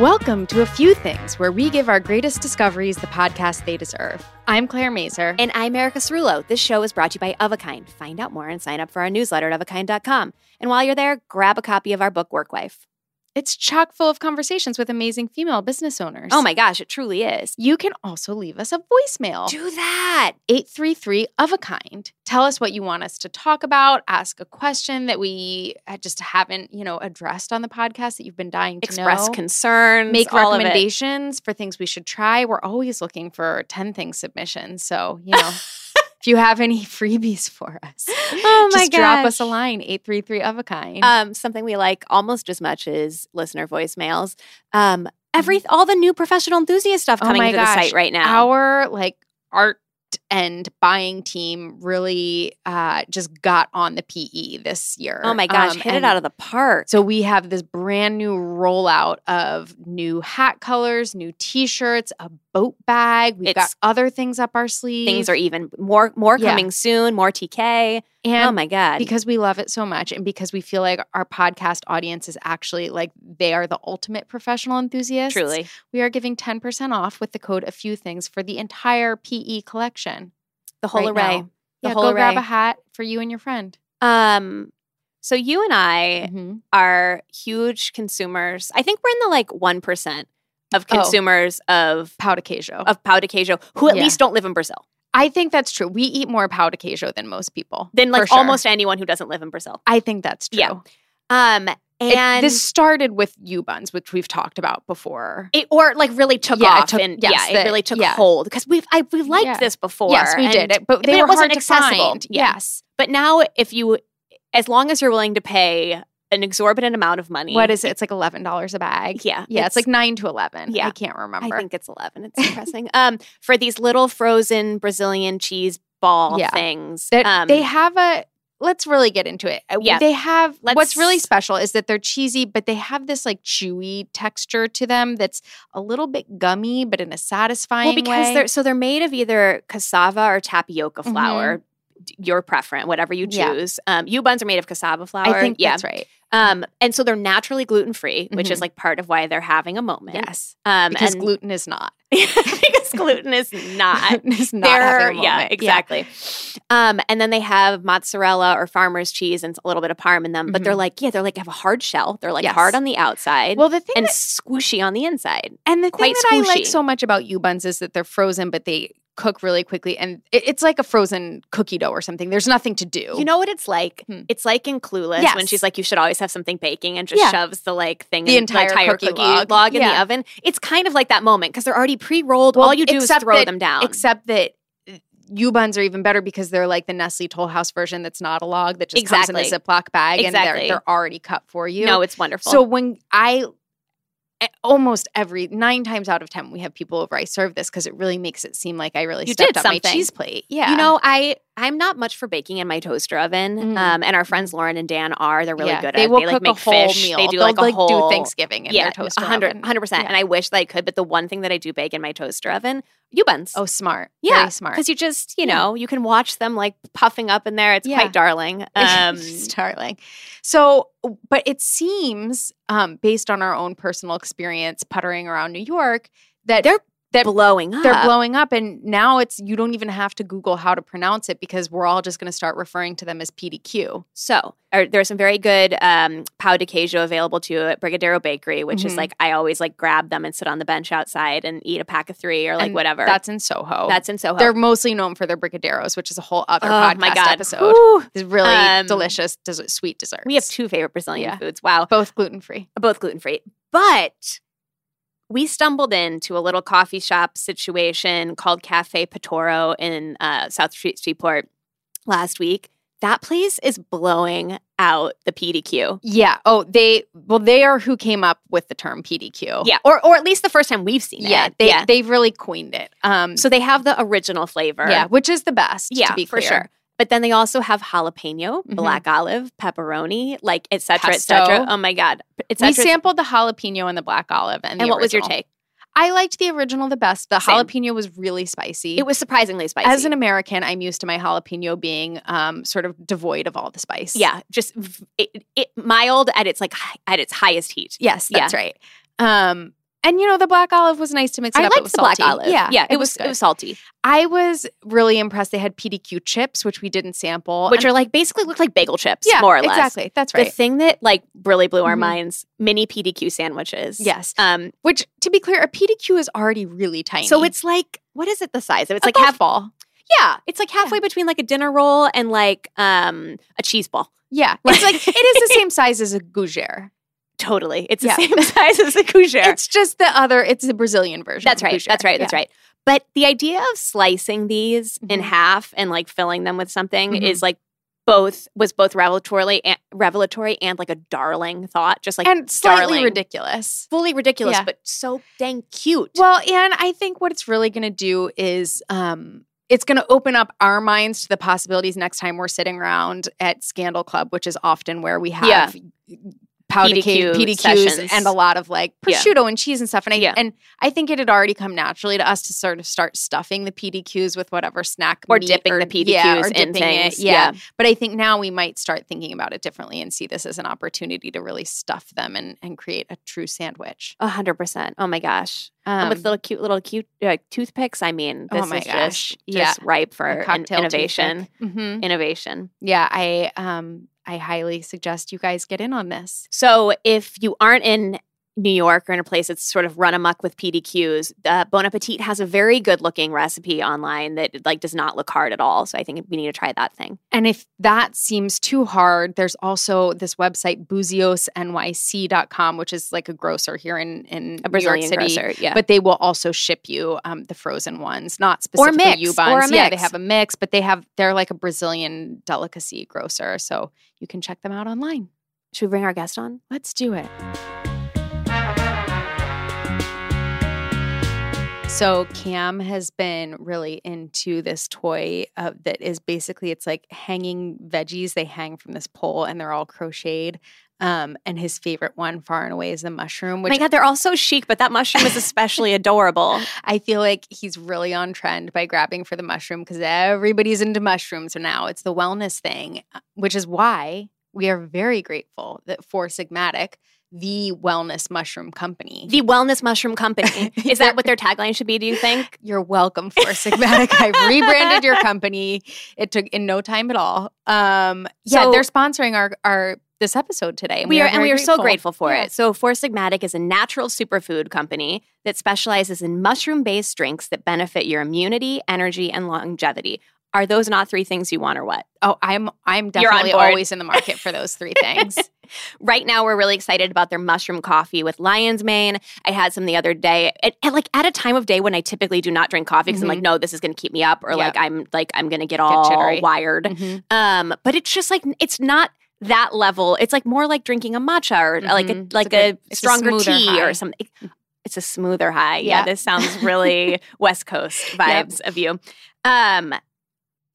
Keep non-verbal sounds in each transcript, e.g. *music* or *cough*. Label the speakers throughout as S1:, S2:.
S1: Welcome to A Few Things, where we give our greatest discoveries the podcast they deserve. I'm Claire Mazur.
S2: And I'm Erica Cerullo. This show is brought to you by Of a Kind. Find out more and sign up for our newsletter at ofakind.com. And while you're there, grab a copy of our book, Work Wife.
S1: It's chock full of conversations with amazing female business owners.
S2: Oh my gosh, it truly is.
S1: You can also leave us a voicemail.
S2: Do that.
S1: 833 of a kind. Tell us what you want us to talk about, ask a question that we uh, just haven't, you know, addressed on the podcast that you've been dying to
S2: Express
S1: know.
S2: concerns.
S1: Make
S2: all of it.
S1: recommendations for things we should try. We're always looking for 10 things submissions. So, you know, *laughs* if you have any *laughs* freebies for us, *laughs*
S2: Oh my
S1: just drop us a line 833 of a kind.
S2: Um, something we like almost as much as listener voicemails. Um, every all the new professional enthusiast stuff
S1: Oh
S2: coming
S1: my
S2: to
S1: gosh.
S2: the site right now.
S1: Our like art and buying team really uh, just got on the PE this year.
S2: oh my gosh,
S1: Um,
S2: hit it out of the park.
S1: So we have this brand new rollout of new hat colors, new T-shirts, a boat bag. We've got other things up our sleeve.
S2: things are even more more
S1: Yeah.
S2: coming soon. More TK.
S1: and
S2: oh my god.
S1: because we love it so much, and because we feel like our podcast audience is actually like they are the ultimate professional enthusiasts.
S2: truly.
S1: we are giving ten percent off with the code "a few things" for the entire PE collection.
S2: The whole
S1: right
S2: array.
S1: now.
S2: The
S1: yeah,
S2: whole
S1: go
S2: array.
S1: grab a hat for you and your friend.
S2: Um, so you and I
S1: Mhm.
S2: are huge consumers. I think we're in the like one percent of
S1: Oh.
S2: consumers of
S1: Pau de queijo.
S2: of pau de queijo who at
S1: Yeah.
S2: least don't live in Brazil.
S1: I think that's true. We eat more pau de queijo than most people.
S2: Than like
S1: sure.
S2: almost anyone who doesn't live in Brazil.
S1: I think that's true.
S2: Yeah. Um,
S1: It-
S2: and
S1: this started with U buns, which we've talked about before.
S2: it or like really took
S1: Yeah, it
S2: off
S1: took-
S2: and
S1: yes,
S2: yeah, it really took
S1: yeah.
S2: hold because we've I we liked
S1: Yeah.
S2: this before.
S1: yes, we
S2: and-
S1: did, it, but they
S2: but
S1: were
S2: it wasn't
S1: hard to
S2: accessible.
S1: Yes.
S2: But now, if you, as long as you're willing to pay an exorbitant amount of money,
S1: What is it? It's like eleven dollars a bag.
S2: Yeah,
S1: yeah. It's,
S2: it's-
S1: like nine to eleven.
S2: Yeah.
S1: I can't remember.
S2: I think it's 11. It's *laughs* depressing. um, for these little frozen Brazilian cheese ball things. Um,
S1: they have a. Let's really get into it. Uh,
S2: Yeah.
S1: they have.
S2: Let's-
S1: what's really special is that they're cheesy, but they have this like chewy texture to them that's a little bit gummy, but in a satisfying
S2: well because
S1: way.
S2: they're so they're made of either cassava or tapioca
S1: Mhm.
S2: flour. d- Your preference, whatever you
S1: Yeah.
S2: choose. Um, U buns are made of cassava flour.
S1: I think
S2: yeah.
S1: that's right.
S2: Um, and so they're naturally gluten free, which is
S1: Mhm.
S2: like part of why they're having a moment.
S1: Yes,
S2: um,
S1: because
S2: and-
S1: gluten is not. *laughs* *laughs* *laughs*
S2: gluten is not *laughs*
S1: is not
S2: They're-
S1: a
S2: yeah, exactly. Um, and then they have mozzarella or farmer's cheese and a little bit of parm in them, but they're
S1: Mhm.
S2: like, yeah, they're like have a hard shell. They're like
S1: Yes.
S2: hard on the outside
S1: Well, the thing
S2: and
S1: that-
S2: squishy on the inside.
S1: And the
S2: quite
S1: thing that I like so much about U buns is that they're frozen, but they cook really quickly, and it- it's like a frozen cookie dough or something. There's nothing to do.
S2: You know what it's like?
S1: Hmm.
S2: It's like in Clueless when she's like, you should always have something baking and just
S1: Yeah.
S2: shoves the like thing,
S1: The
S2: in,
S1: entire cookie
S2: log,
S1: log.
S2: in the oven. It's kind of like that moment because they're already pre-rolled.
S1: Well,
S2: All you do is throw
S1: that-
S2: them down.
S1: except that U buns are even better because they're like the Nestle Toll House version that's not a log that just comes in
S2: Exactly.
S1: a Ziploc bag and they're, they're already cut for you.
S2: no, it's wonderful.
S1: So when I almost every nine times out of ten we have people over, I serve this because it really makes it seem like I really
S2: You
S1: stepped
S2: did
S1: up my cheese plate. Yeah,
S2: You know, I I'm not much for baking in my toaster oven.
S1: Mhm.
S2: Um, and our friends Lauren and Dan are. They're really
S1: Yeah,
S2: good
S1: they
S2: at. it.
S1: will
S2: They like
S1: cook
S2: make
S1: a whole
S2: fish.
S1: meal.
S2: They do
S1: They'll,
S2: like a whole
S1: do Thanksgiving in
S2: yeah,
S1: their toaster
S2: 100
S1: oven.
S2: percent.
S1: Yeah.
S2: And I wish that I could, but the one thing that I do bake in my toaster oven, U buns.
S1: Oh, smart.
S2: yeah,
S1: Very smart.
S2: Because you just you know you can watch them like puffing up in there. It's quite darling. *laughs* Um,
S1: Starling. So, but it seems, um, based on our own personal experience puttering around New York, that
S2: They're-
S1: that
S2: blowing up.
S1: they're blowing up and now it's you don't even have to google how to pronounce it because we're all just going to start referring to them as pdq
S2: So or, there's some very good um, pau de queijo available too at Brigadeiro Bakery, which is
S1: Mhm.
S2: like I always like grab them and sit on the bench outside and eat a pack of three or like
S1: And
S2: whatever.
S1: that's in soho
S2: that's in Soho.
S1: they're mostly known for their brigadeiros which is a whole other
S2: oh
S1: podcast
S2: my god,
S1: episode. It's really
S2: Um,
S1: delicious dessert, sweet desserts
S2: We have two favorite Brazilian
S1: Yeah.
S2: foods. Wow,
S1: both gluten-free
S2: both gluten free. But we stumbled into a little coffee shop situation called Cafe Patoro in uh, South Street Seaport last week. That place is blowing out the PDQ.
S1: yeah oh they well they are who came up with the term pdq
S2: Yeah, or or at least the first time we've seen
S1: yeah
S2: it.
S1: they they've really coined it um
S2: So they have the original flavor.
S1: yeah which is the best
S2: yeah,
S1: to be
S2: for sure. But then they also have jalapeno,
S1: Mhm.
S2: black olive, pepperoni, like et cetera, et cetera. Oh my god, et
S1: we sampled the jalapeno and the black olive and,
S2: and what was your take?
S1: I liked the original the best. The
S2: Same.
S1: jalapeno was really spicy.
S2: It was surprisingly spicy.
S1: As an American, I'm used to my jalapeno being um, sort of devoid of all the spice.
S2: yeah, just it, it, mild at its like at its highest heat.
S1: Yes, that's right. Um, and you know, the black olive was nice to mix it
S2: I
S1: up. It
S2: liked
S1: was
S2: the black olive.
S1: Yeah,
S2: yeah, it, was,
S1: good.
S2: it was salty,
S1: I was really impressed. They had PDQ chips, which we didn't sample,
S2: which
S1: and-
S2: are like basically look like bagel chips,
S1: yeah,
S2: more or less.
S1: Exactly, that's right.
S2: The thing that like really blew our
S1: Mhm.
S2: minds: mini PDQ sandwiches.
S1: yes,
S2: Um.
S1: which to be clear, a PDQ is already really tiny.
S2: So it's like what is it? The size? Of? It's
S1: a
S2: like half.
S1: ball.
S2: Yeah, it's like halfway between like a dinner roll and like um a cheese ball.
S1: Yeah, it's like it is the *laughs* same size as a gougere.
S2: Totally. It's the
S1: Yeah.
S2: same *laughs* size as a gougere.
S1: It's just the other. It's the Brazilian version.
S2: that's right. That's right. That's
S1: Yeah.
S2: right. But the idea of slicing these in
S1: Mhm.
S2: half and like filling them with something
S1: Mhm.
S2: is like both was both revelatory and revelatory and like a darling thought. Just like
S1: and slightly
S2: darling.
S1: ridiculous.
S2: fully ridiculous,
S1: Yeah.
S2: but so dang cute.
S1: Well, and I think what it's really going to do is um, it's going to open up our minds to the possibilities next time we're sitting around at Scandal Club, which is often where we have
S2: Yeah.
S1: Powder
S2: PDQ
S1: cake, PDQs
S2: sessions.
S1: and a lot of like
S2: Yeah.
S1: prosciutto and cheese and stuff. And I
S2: Yeah.
S1: and I think it had already come naturally to us to sort of start stuffing the PDQs with whatever snack
S2: or dipping the PDQs
S1: yeah, or
S2: in things.
S1: It. Yeah. But I think now we might start thinking about it differently and see this as an opportunity to really stuff them and, and create a true sandwich.
S2: A hundred percent. Oh my gosh. and
S1: Um,
S2: with little cute little cute uh, toothpicks, I mean,
S1: Oh
S2: this
S1: my
S2: is
S1: gosh.
S2: just,
S1: Yeah.
S2: ripe for in-
S1: cocktail
S2: innovation.
S1: Mhm.
S2: Innovation.
S1: Yeah, I um I highly suggest you guys get in on this.
S2: So if you aren't in New York or in a place that's sort of run amok with PDQs, uh, Bon Appetit has a very good looking recipe online that like does not look hard at all. So I think we need to try that thing.
S1: And if that seems too hard, there's also this website buziosnyc.com which is like a grocer here in in
S2: A
S1: New
S2: Brazilian
S1: York City.
S2: grocer, yeah.
S1: But they will also ship you um, the frozen ones, not
S2: Or
S1: specifically
S2: mix,
S1: U
S2: or a
S1: Yeah, they have a mix, but they have they're like a Brazilian delicacy grocer, so you can check them out online.
S2: Should we bring our guest on?
S1: Let's do it. So Cam has been really into this toy uh, that is basically it's like hanging veggies. They hang from this pole and they're all crocheted. Um, and his favorite one, far and away, is the mushroom.
S2: Oh
S1: Which
S2: my God, they're all so chic, but that mushroom is especially adorable. *laughs*
S1: I feel like he's really on trend by grabbing for the mushroom because everybody's into mushrooms now. It's the wellness thing, uh, which is why we are very grateful that Four Sigmatic, the wellness mushroom company.
S2: The Wellness Mushroom Company. *laughs* Is that what their tagline should be, do you think? *laughs*
S1: You're welcome Four Sigmatic. *laughs* I've rebranded your company. It took in no time at all. Um, yeah,
S2: So-
S1: they're sponsoring our our this episode today. and
S2: we are, and we are so grateful for
S1: Yeah.
S2: it. So, Four Sigmatic is a natural superfood company that specializes in mushroom-based drinks that benefit your immunity, energy, and longevity. Are those not three things you want, or what?
S1: Oh, I'm I'm definitely always in the market for those three *laughs* things.
S2: Right now, we're really excited about their mushroom coffee with lion's mane. I had some the other day, at, at like at a time of day when I typically do not drink coffee because I'm like, no, this is going to keep me up, or
S1: Mm-hmm. Yep.
S2: like I'm like I'm going to get all
S1: jittery.
S2: wired.
S1: Mhm.
S2: Um, but it's just like it's not that level. It's like more like drinking a matcha or like a. Like
S1: a
S2: a,
S1: good- a
S2: stronger
S1: smoother
S2: tea
S1: high.
S2: or something. It's a smoother high. Yeah,
S1: Yeah.
S2: this sounds really *laughs* West Coast vibes of you. Um,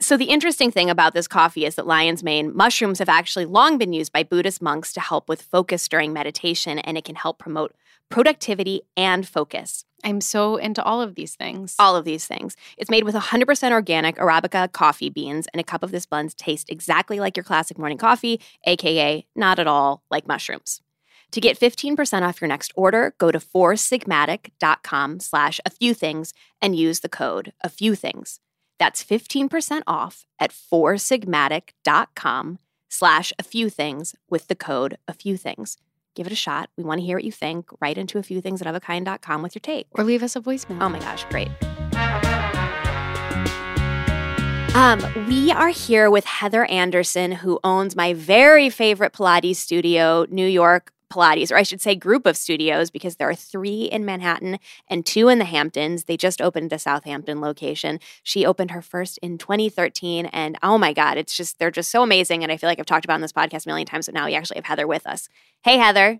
S2: so the interesting thing about this coffee is that lion's mane mushrooms have actually long been used by Buddhist monks to help with focus during meditation, and it can help promote productivity and focus.
S1: I'm so into all of these things.
S2: All of these things. It's made with 100% organic Arabica coffee beans, and a cup of this blend tastes exactly like your classic morning coffee, aka not at all like mushrooms. To get 15% off your next order, go to foursigmatic.com slash a few things and use the code a few things. That's 15% off at foursigmatic.com slash a few things with the code a few things. Give it a shot. We want to hear what you think. Write into a few things at ofakind.com with your take.
S1: Or leave us a voicemail.
S2: Oh my gosh, great. Um, we are here with Heather Andersen, who owns my very favorite Pilates studio, New York Pilates, or I should say, group of studios, because there are three in Manhattan and two in the Hamptons. They just opened the Southampton location. She opened her first in 2013, and oh my God, it's just, they're just so amazing. And I feel like I've talked about in this podcast a million times, but now we actually have Heather with us. Hey, Heather.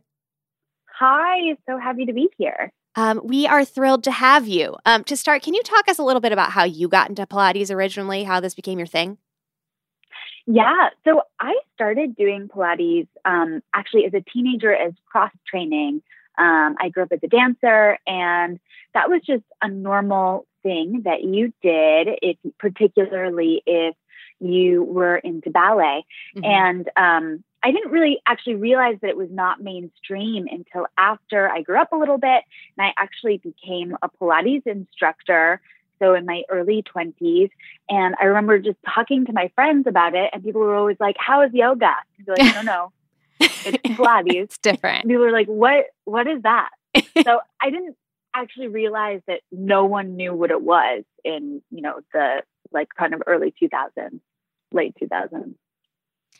S3: Hi, so happy to be here.
S2: Um, we are thrilled to have you. Um, to start, can you talk us a little bit about how you got into Pilates originally, how this became your thing?
S3: Yeah, so I started doing Pilates um, actually as a teenager as cross training. Um, I grew up as a dancer, and that was just a normal thing that you did, if, particularly if you were into ballet. Mm-hmm. And um, I didn't really actually realize that it was not mainstream until after I grew up a little bit and I actually became a Pilates instructor. So in my early 20s. And I remember just talking to my friends about it, and people were always like, How is yoga? And be like, No, no, it's *laughs* Pilates.
S1: it's different.
S3: And people were like, What what is that? *laughs* so I didn't actually realize that no one knew what it was in, you know, the like kind of early 2000s, late 2000s.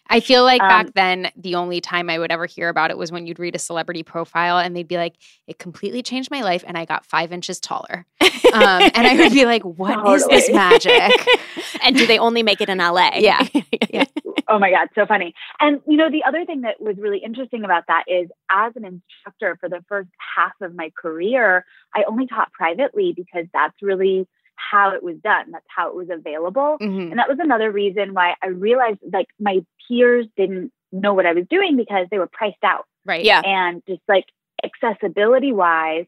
S1: I feel like um, back then, the only time I would ever hear about it was when you'd read a celebrity profile and they'd be like, it completely changed my life and I got five inches taller. Um, and I would be like, *laughs* "What totally. is this magic? *laughs*
S2: and do they only make it in LA?
S1: Yeah. *laughs* yeah.
S3: Oh my God, so funny. And, you know, the other thing that was really interesting about that is as an instructor for the first half of my career, I only taught privately because that's really how it was done. That's how it was available. Mm-hmm. And that was another reason why I realized like my peers didn't know what I was doing because they were priced out.
S1: Right. Yeah.
S3: And just like accessibility wise,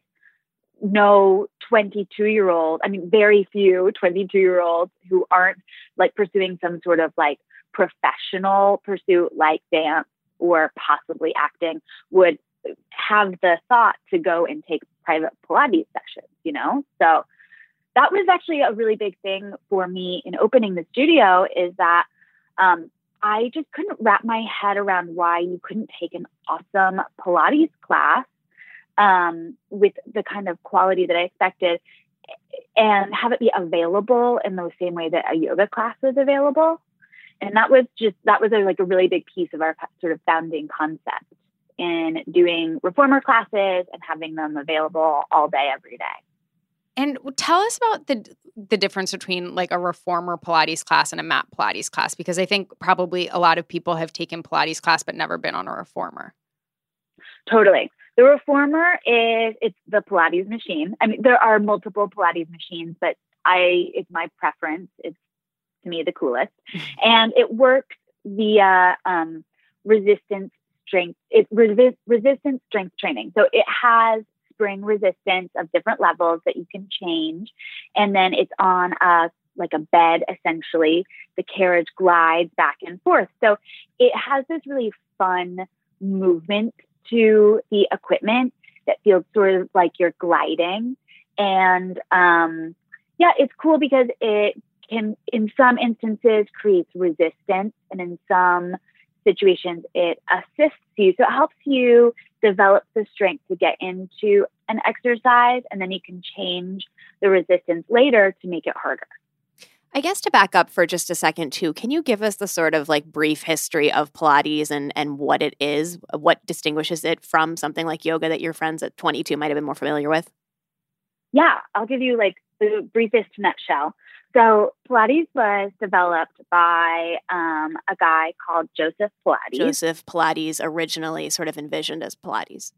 S3: no 22 year old, I mean, very few 22 year olds who aren't like pursuing some sort of like professional pursuit like dance or possibly acting would have the thought to go and take private Pilates sessions, you know? So that was actually a really big thing for me in opening the studio is that um, I just couldn't wrap my head around why you couldn't take an awesome Pilates class um, with the kind of quality that I expected and have it be available in the same way that a yoga class was available. And that was just, that was a, like a really big piece of our sort of founding concept in doing reformer classes and having them available all day, every day.
S1: And tell us about the the difference between like a reformer Pilates class and a mat Pilates class because I think probably a lot of people have taken Pilates class but never been on a reformer.
S3: Totally. The reformer is it's the Pilates machine. I mean, there are multiple Pilates machines, but I it's my preference. It's to me the coolest, *laughs* and it works via um, resistance strength. It's resist, resistance strength training. So it has resistance of different levels that you can change. And then it's on a like a bed essentially. The carriage glides back and forth. So it has this really fun movement to the equipment that feels sort of like you're gliding. And um, yeah, it's cool because it can, in some instances, creates resistance, and in some situations, it assists you. So it helps you develop the strength to get into an exercise, and then you can change the resistance later to make it harder.
S2: I guess to back up for just a second too, can you give us the sort of like brief history of Pilates and and what it is, what distinguishes it from something like yoga that your friends at 22 might have been more familiar with?
S3: Yeah, I'll give you like the briefest nutshell. So Pilates was developed by um, a guy called Joseph Pilates.
S2: Joseph Pilates originally sort of envisioned as Pilates.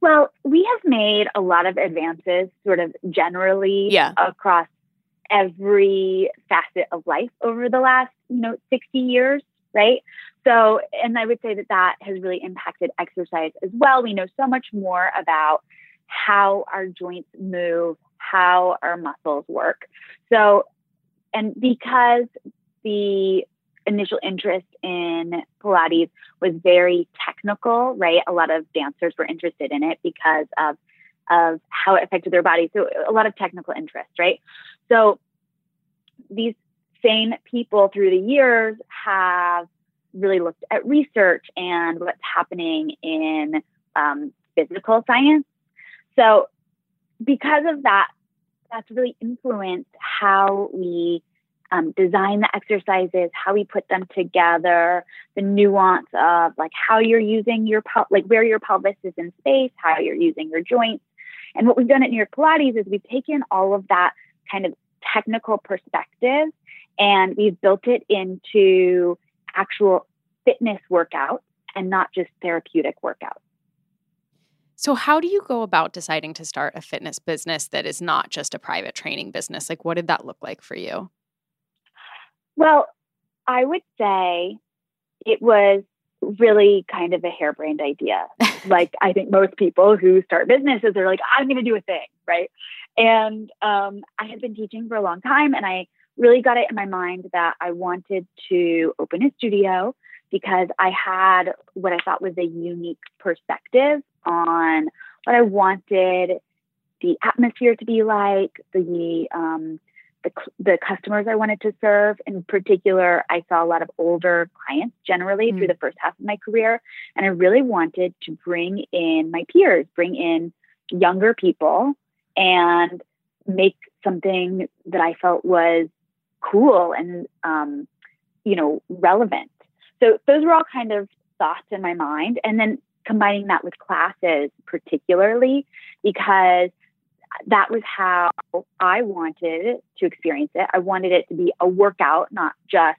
S3: Well, we have made a lot of advances, sort of generally
S2: yeah.
S3: across every facet of life over the last, you know, 60 years, right? So, and I would say that that has really impacted exercise as well. We know so much more about how our joints move, how our muscles work. So, and because the initial interest in Pilates was very technical, right? A lot of dancers were interested in it because of of how it affected their body. So a lot of technical interest, right? So these same people through the years have really looked at research and what's happening in um, physical science. So because of that, that's really influenced how we um, design the exercises, how we put them together, the nuance of like how you're using your like where your pelvis is in space, how you're using your joints. And what we've done at New York Pilates is we've taken all of that kind of technical perspective and we've built it into actual fitness workouts and not just therapeutic workouts.
S1: So, how do you go about deciding to start a fitness business that is not just a private training business? Like, what did that look like for you?
S3: Well, I would say it was really kind of a harebrained idea. like, I think most people who start businesses are like, I'm going to do a thing, right? And um, I had been teaching for a long time, and I really got it in my mind that I wanted to open a studio because I had what I thought was a unique perspective on what I wanted the atmosphere to be like, the um, the, the customers I wanted to serve. In particular, I saw a lot of older clients generally mm. through the first half of my career, and I really wanted to bring in my peers, bring in younger people, and make something that I felt was cool and um, you know relevant. So those were all kind of thoughts in my mind. And then combining that with classes, particularly because that was how I wanted to experience it. I wanted it to be a workout, not just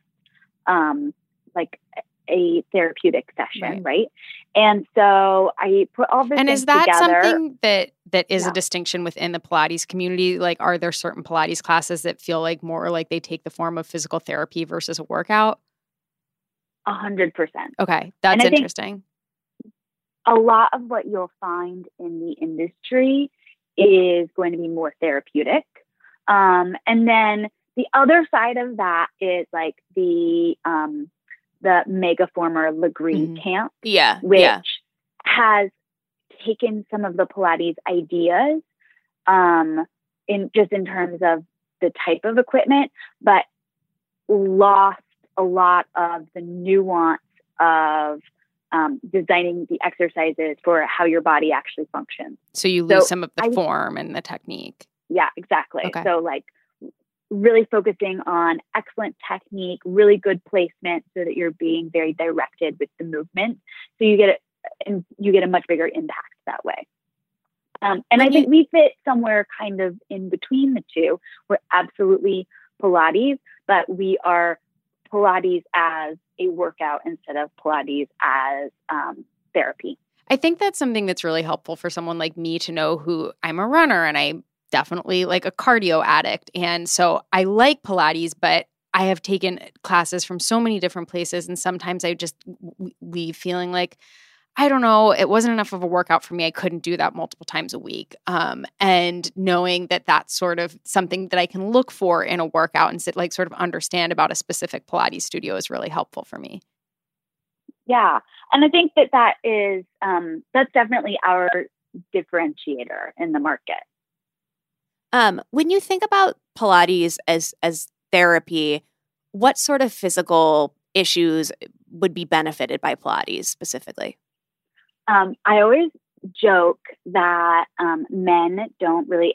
S3: um, like a therapeutic session, right. right. And so I put all this.
S1: And is that
S3: together.
S1: something that that is yeah. a distinction within the Pilates community? Like, are there certain Pilates classes that feel like more like they take the form of physical therapy versus a workout?
S3: A hundred percent.
S1: Okay, that's interesting.
S3: A lot of what you'll find in the industry is going to be more therapeutic, um, and then the other side of that is like the um, the Megaformer Lagree mm-hmm. camp,
S2: yeah,
S3: which
S2: yeah.
S3: has taken some of the Pilates ideas, um, in just in terms of the type of equipment, but lost a lot of the nuance of um, designing the exercises for how your body actually functions.
S1: So you lose so some of the I, form and the technique.
S3: Yeah, exactly. Okay. So like really focusing on excellent technique, really good placement so that you're being very directed with the movement. So you get and you get a much bigger impact that way. Um, and when I think you, we fit somewhere kind of in between the two. We're absolutely Pilates, but we are Pilates as a workout instead of Pilates as um, therapy.
S1: I think that's something that's really helpful for someone like me to know who I'm a runner and I'm definitely like a cardio addict. And so I like Pilates, but I have taken classes from so many different places. And sometimes I just leave feeling like, I don't know, it wasn't enough of a workout for me. I couldn't do that multiple times a week. Um, and knowing that that's sort of something that I can look for in a workout and sit, like sort of understand about a specific Pilates studio is really helpful for me.
S3: Yeah. And I think that that is, um, that's definitely our differentiator in the market.
S2: Um, when you think about Pilates as, as therapy, what sort of physical issues would be benefited by Pilates specifically?
S3: Um, I always joke that um, men don't really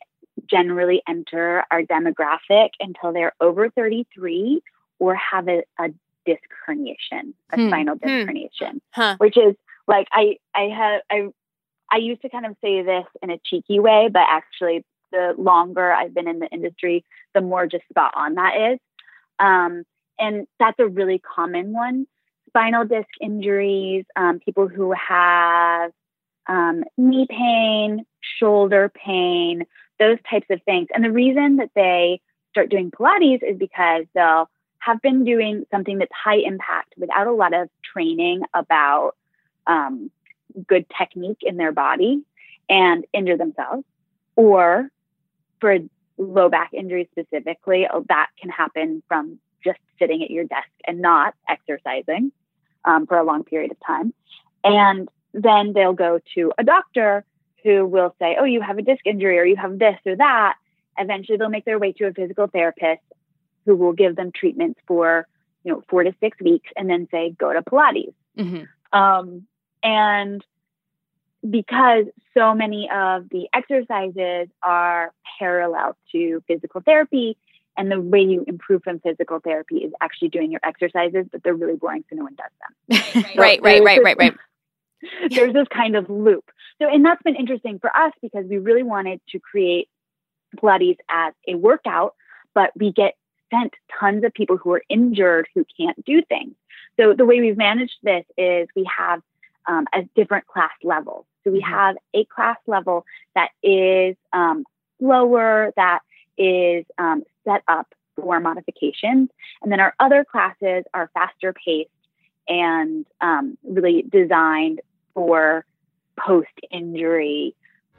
S3: generally enter our demographic until they're over 33 or have a, a disc herniation, a hmm. spinal disc hmm. herniation, huh. which is like I I have I I used to kind of say this in a cheeky way, but actually the longer I've been in the industry, the more just spot on that is. Um, and that's a really common one spinal disc injuries, um, people who have um, knee pain, shoulder pain, those types of things. And the reason that they start doing Pilates is because they'll have been doing something that's high impact without a lot of training about um, good technique in their body and injure themselves. Or for low back injury specifically, oh, that can happen from just sitting at your desk and not exercising um, for a long period of time. And then they'll go to a doctor who will say, Oh, you have a disc injury or you have this or that. Eventually, they'll make their way to a physical therapist who will give them treatments for, you know, four to six weeks and then say, Go to Pilates. Mm-hmm. Um, and because so many of the exercises are parallel to physical therapy, and the way you improve from physical therapy is actually doing your exercises, but they're really boring, so no one does them. *laughs*
S2: so right, right, right, right, right. *laughs*
S3: There's this kind of loop. So, and that's been interesting for us because we really wanted to create Pilates as a workout, but we get sent tons of people who are injured who can't do things. So, the way we've managed this is we have um, as different class levels. So we mm-hmm. have a class level that is um, slower, that is um, set up for modifications. And then our other classes are faster paced and um, really designed for post injury,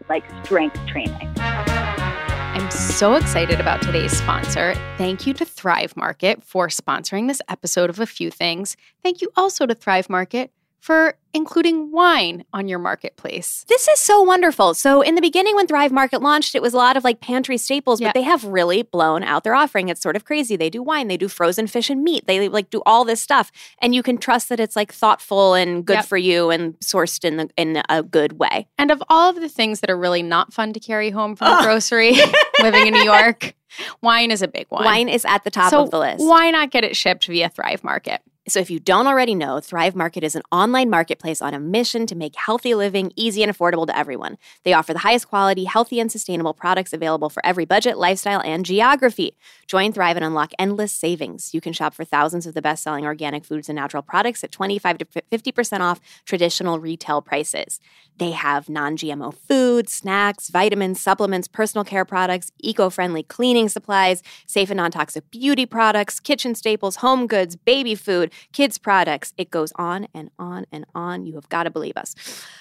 S3: like strength training.
S1: I'm so excited about today's sponsor. Thank you to Thrive Market for sponsoring this episode of A Few Things. Thank you also to Thrive Market for including wine on your marketplace.
S2: This is so wonderful. So, in the beginning, when Thrive Market launched, it was a lot of like pantry staples, but they have really blown out their offering. It's sort of crazy. They do wine, they do frozen fish and meat, they like do all this stuff, and you can trust that it's like thoughtful and good yep. for you and sourced in the in a good way.
S1: And of all of the things that are really not fun to carry home from the grocery, *laughs* living in New York. Wine is a big one.
S2: Wine is at the top
S1: so
S2: of the list.
S1: Why not get it shipped via Thrive Market?
S2: So, if you don't already know, Thrive Market is an online marketplace on a mission to make healthy living easy and affordable to everyone. They offer the highest quality, healthy, and sustainable products available for every budget, lifestyle, and geography. Join Thrive and unlock endless savings. You can shop for thousands of the best selling organic foods and natural products at 25 to 50% off traditional retail prices. They have non GMO food, snacks, vitamins, supplements, personal care products, eco friendly cleaning supplies, safe and non toxic beauty products, kitchen staples, home goods, baby food, kids' products. It goes on and on and on. You have got to believe us.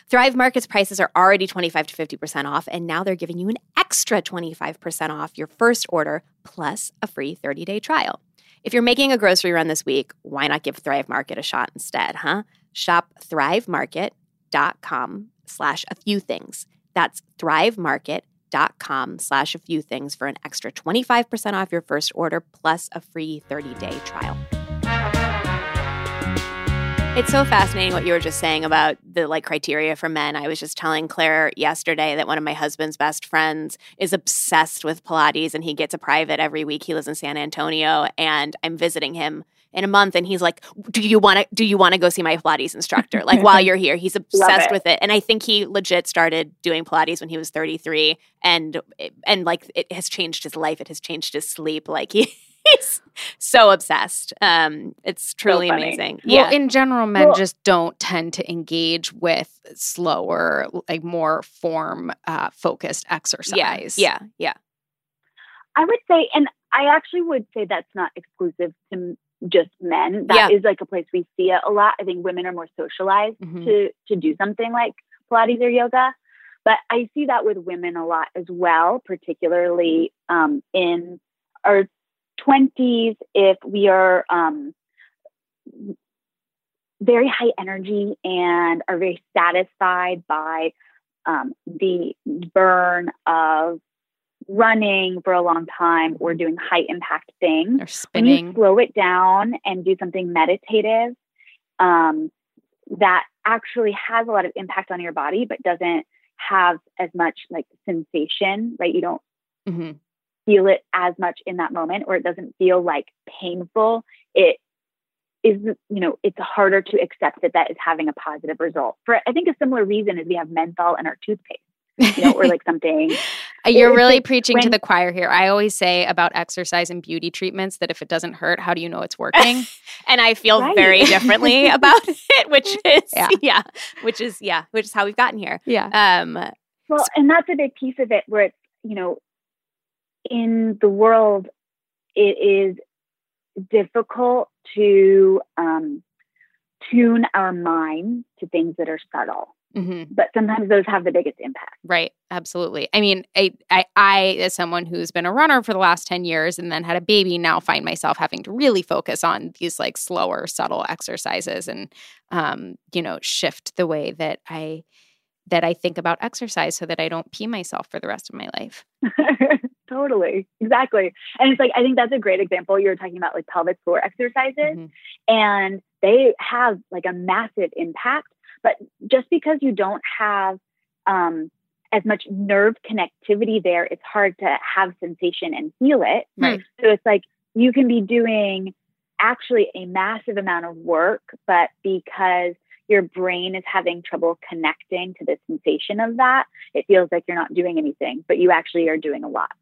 S2: Thrive Market's prices are already 25 to 50% off, and now they're giving you an extra 25% off your first order plus a free 30 day trial. If you're making a grocery run this week, why not give Thrive Market a shot instead, huh? Shop thrivemarket.com slash a few things. That's thrivemarket.com slash a few things for an extra 25% off your first order plus a free 30 day trial. It's so fascinating what you were just saying about the like criteria for men. I was just telling Claire yesterday that one of my husband's best friends is obsessed with Pilates and he gets a private every week. He lives in San Antonio and I'm visiting him in a month and he's like, "Do you want to do you want to go see my Pilates instructor?" Like *laughs* while you're here. He's obsessed it. with it. And I think he legit started doing Pilates when he was 33 and and like it has changed his life. It has changed his sleep. Like he he's *laughs* so obsessed. Um, it's truly so amazing.
S1: Yeah. Well, in general, men well, just don't tend to engage with slower, like more form uh, focused exercise.
S2: Yeah, yeah, yeah.
S3: I would say, and I actually would say that's not exclusive to just men. That yeah. is like a place we see it a lot. I think women are more socialized mm-hmm. to to do something like Pilates or yoga. But I see that with women a lot as well, particularly um, in our 20s, if we are um, very high energy and are very satisfied by um, the burn of running for a long time or doing high impact things.
S1: Or spinning.
S3: When you slow it down and do something meditative, um, that actually has a lot of impact on your body, but doesn't have as much like sensation, right? You don't mm-hmm feel it as much in that moment or it doesn't feel like painful, it is, you know, it's harder to accept that that is having a positive result. For I think a similar reason is we have menthol in our toothpaste. you know, or like something. *laughs*
S1: You're really preaching when, to the choir here. I always say about exercise and beauty treatments that if it doesn't hurt, how do you know it's working? *laughs*
S2: and I feel right. very differently *laughs* about it, which is yeah. yeah, which is yeah, which is how we've gotten here.
S1: Yeah.
S2: Um.
S3: Well, and that's a big piece of it, where it's you know in the world, it is difficult to um, tune our mind to things that are subtle.
S1: Mm-hmm.
S3: but sometimes those have the biggest impact.
S1: Right. Absolutely. I mean, I, I, I, as someone who's been a runner for the last 10 years and then had a baby, now find myself having to really focus on these like slower, subtle exercises and, um, you know, shift the way that I, that I think about exercise so that I don't pee myself for the rest of my life. *laughs*
S3: totally. Exactly. And it's like, I think that's a great example. You're talking about like pelvic floor exercises
S1: Mhm.
S3: and they have like a massive impact. But just because you don't have um, as much nerve connectivity there, it's hard to have sensation and feel it.
S1: Right.
S3: So it's like you can be doing actually a massive amount of work, but because your brain is having trouble connecting to the sensation of that, it feels like you're not doing anything, but you actually are doing a lot.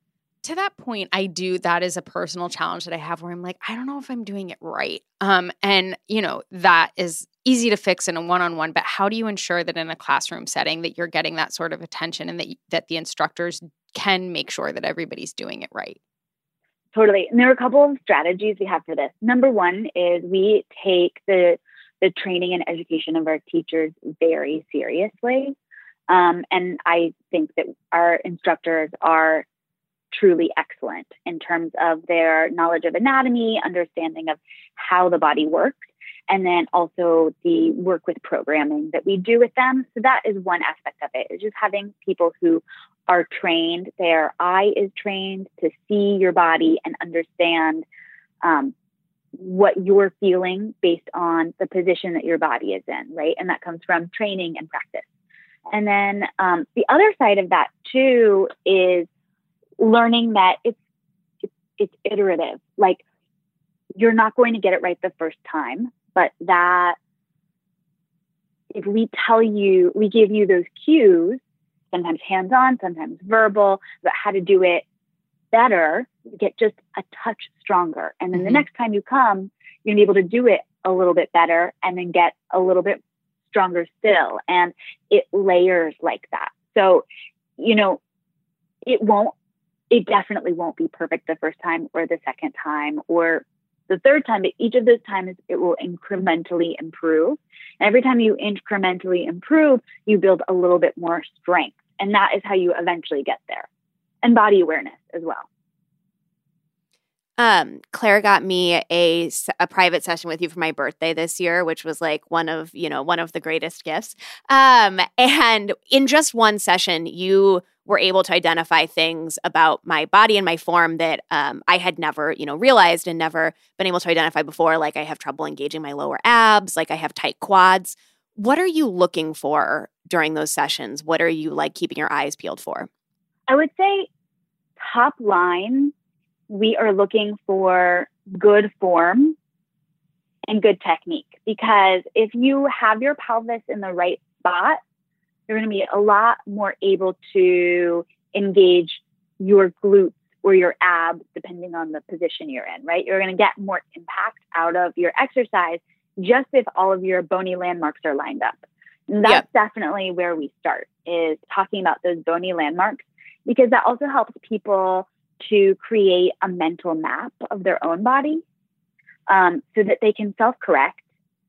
S1: To that point i do that is a personal challenge that i have where i'm like i don't know if i'm doing it right um and you know that is easy to fix in a one-on-one but how do you ensure that in a classroom setting that you're getting that sort of attention and that that the instructors can make sure that everybody's doing it right
S3: Totally. And there are a couple of strategies we have for this. Number one is we take the the training and education of our teachers very seriously. Um, and I think that our instructors are truly excellent in terms of their knowledge of anatomy, understanding of how the body works, and then also the work with programming that we do with them. So that is one aspect of it, is just having people who are trained, their eye is trained to see your body and understand um, what you're feeling based on the position that your body is in, right? And that comes from training and practice. And then um, the other side of that too is learning that it's, it's it's iterative. Like you're not going to get it right the first time, but that if we tell you, we give you those cues, sometimes hands on, sometimes verbal, about how to do it better, you get just a touch stronger. And then the
S1: Mhm.
S3: next time you come, you're gonna be able to do it a little bit better and then get a little bit stronger still. And it layers like that. So, you know, it won't, it definitely won't be perfect the first time or the second time or the third time, but each of those times it will incrementally improve. And every time you incrementally improve, you build a little bit more strength. And that is how you eventually get there. And body awareness as well.
S2: Um, Claire got me a a private session with you for my birthday this year, which was like one of, you know, one of the greatest gifts. Um, *laughs* and in just one session, you were able to identify things about my body and my form that um, I had never, you know, realized and never been able to identify before. Like I have trouble engaging my lower abs, like I have tight quads. What are you looking for during those sessions? What are you like keeping your eyes peeled for?
S3: I would say top line, we are looking for good form and good technique because if you have your pelvis in the right spot, you're going to be a lot more able to engage your glutes or your abs, depending on the position you're in, right? You're going to get more impact out of your exercise just if all of your bony landmarks are lined up. And that's definitely where we start is talking about those bony landmarks because that also helps people to create a mental map of their own body um, so that they can self-correct.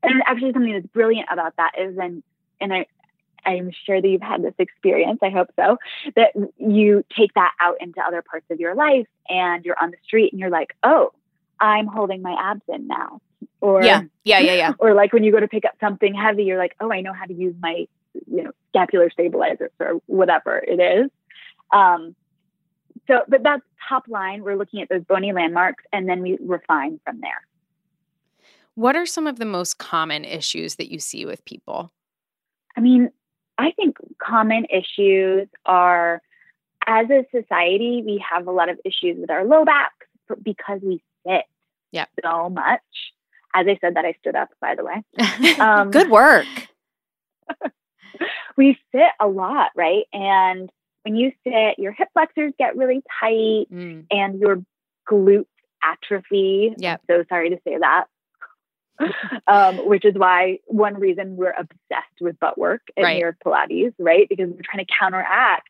S3: And actually something that's brilliant about that is then, and I, I'm sure that you've had this experience, I hope so, that you take that out into other parts of your life and you're on the street and you're like, oh, I'm holding my abs in now. Or
S2: Yeah, yeah, yeah, yeah. *laughs*
S3: or like when you go to pick up something heavy, you're like, oh, I know how to use my, you know, scapular stabilizers or whatever it is. Um, so, but that's top line. We're looking at those bony landmarks and then we refine from there.
S1: What are some of the most common issues that you see with people?
S3: I mean, I think common issues are as a society, we have a lot of issues with our low backs because we sit
S1: Yep.
S3: so much. As I said, that I stood up, by the way. *laughs* Um,
S2: Good work. *laughs*
S3: we sit a lot, right? And when you sit, your hip flexors get really tight
S1: Mm,
S3: and your glutes atrophy.
S1: Yep.
S3: So sorry to say that. um, which is why one reason we're obsessed with butt work at
S1: Right.
S3: New York Pilates, right? Because we're trying to counteract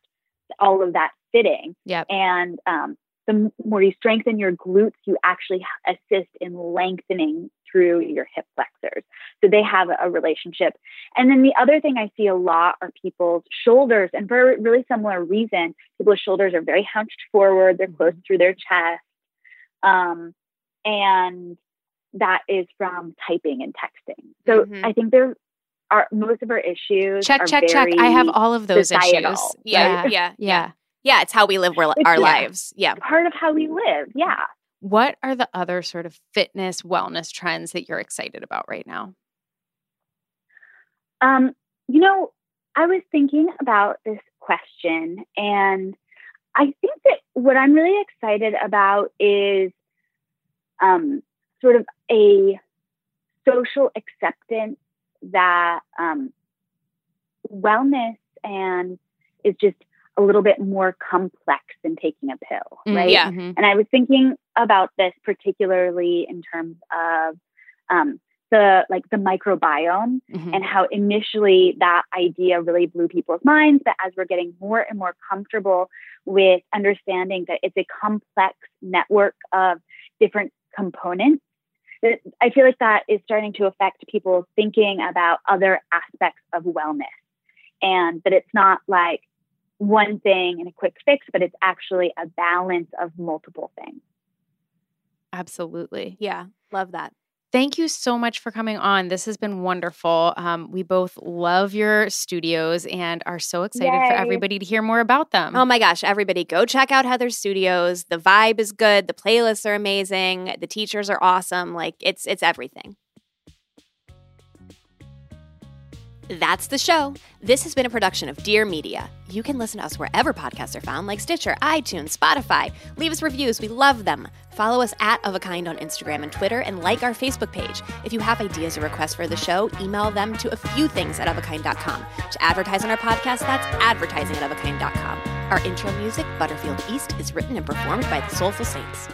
S3: all of that sitting.
S1: Yep.
S3: And um, the more you strengthen your glutes, you actually assist in lengthening through your hip flexors. So they have a relationship. And then the other thing I see a lot are people's shoulders, and for a really similar reason, people's shoulders are very hunched forward, they're close through their chest. Um, and that is from typing and texting. So mm-hmm. I think there are most of our issues.
S1: Check, check, check. I have all of those
S3: societal,
S1: issues.
S2: Yeah,
S1: right?
S2: yeah, yeah, *laughs* yeah. It's how we live our, our lives. Yeah,
S3: part of how we live. Yeah.
S1: What are the other sort of fitness wellness trends that you're excited about right now?
S3: Um, you know, I was thinking about this question, and I think that what I'm really excited about is um, sort of a social acceptance that um, wellness and is just a little bit more complex than taking a pill, mm, right?
S2: Yeah. Mm-hmm.
S3: And I was thinking about this particularly in terms of um, the like the microbiome mm-hmm. and how initially that idea really blew people's minds, but as we're getting more and more comfortable with understanding that it's a complex network of different components I feel like that is starting to affect people thinking about other aspects of wellness and that it's not like one thing and a quick fix, but it's actually a balance of multiple things.
S1: Absolutely.
S2: Yeah, love that.
S1: Thank you so much for coming on. This has been wonderful. Um, we both love your studios and are so excited Yay. for everybody to hear more about them.
S2: Oh my gosh, everybody go check out Heather's studios. The vibe is good, the playlists are amazing, the teachers are awesome. Like it's it's everything. That's the show. This has been a production of Dear Media. You can listen to us wherever podcasts are found, like Stitcher, iTunes, Spotify. Leave us reviews, we love them. Follow us at Of a Kind on Instagram and Twitter, and like our Facebook page. If you have ideas or requests for the show, email them to a few things at ofakind.com. To advertise on our podcast, that's advertising at ofakind.com. Our intro music, Butterfield East, is written and performed by the Soulful Saints.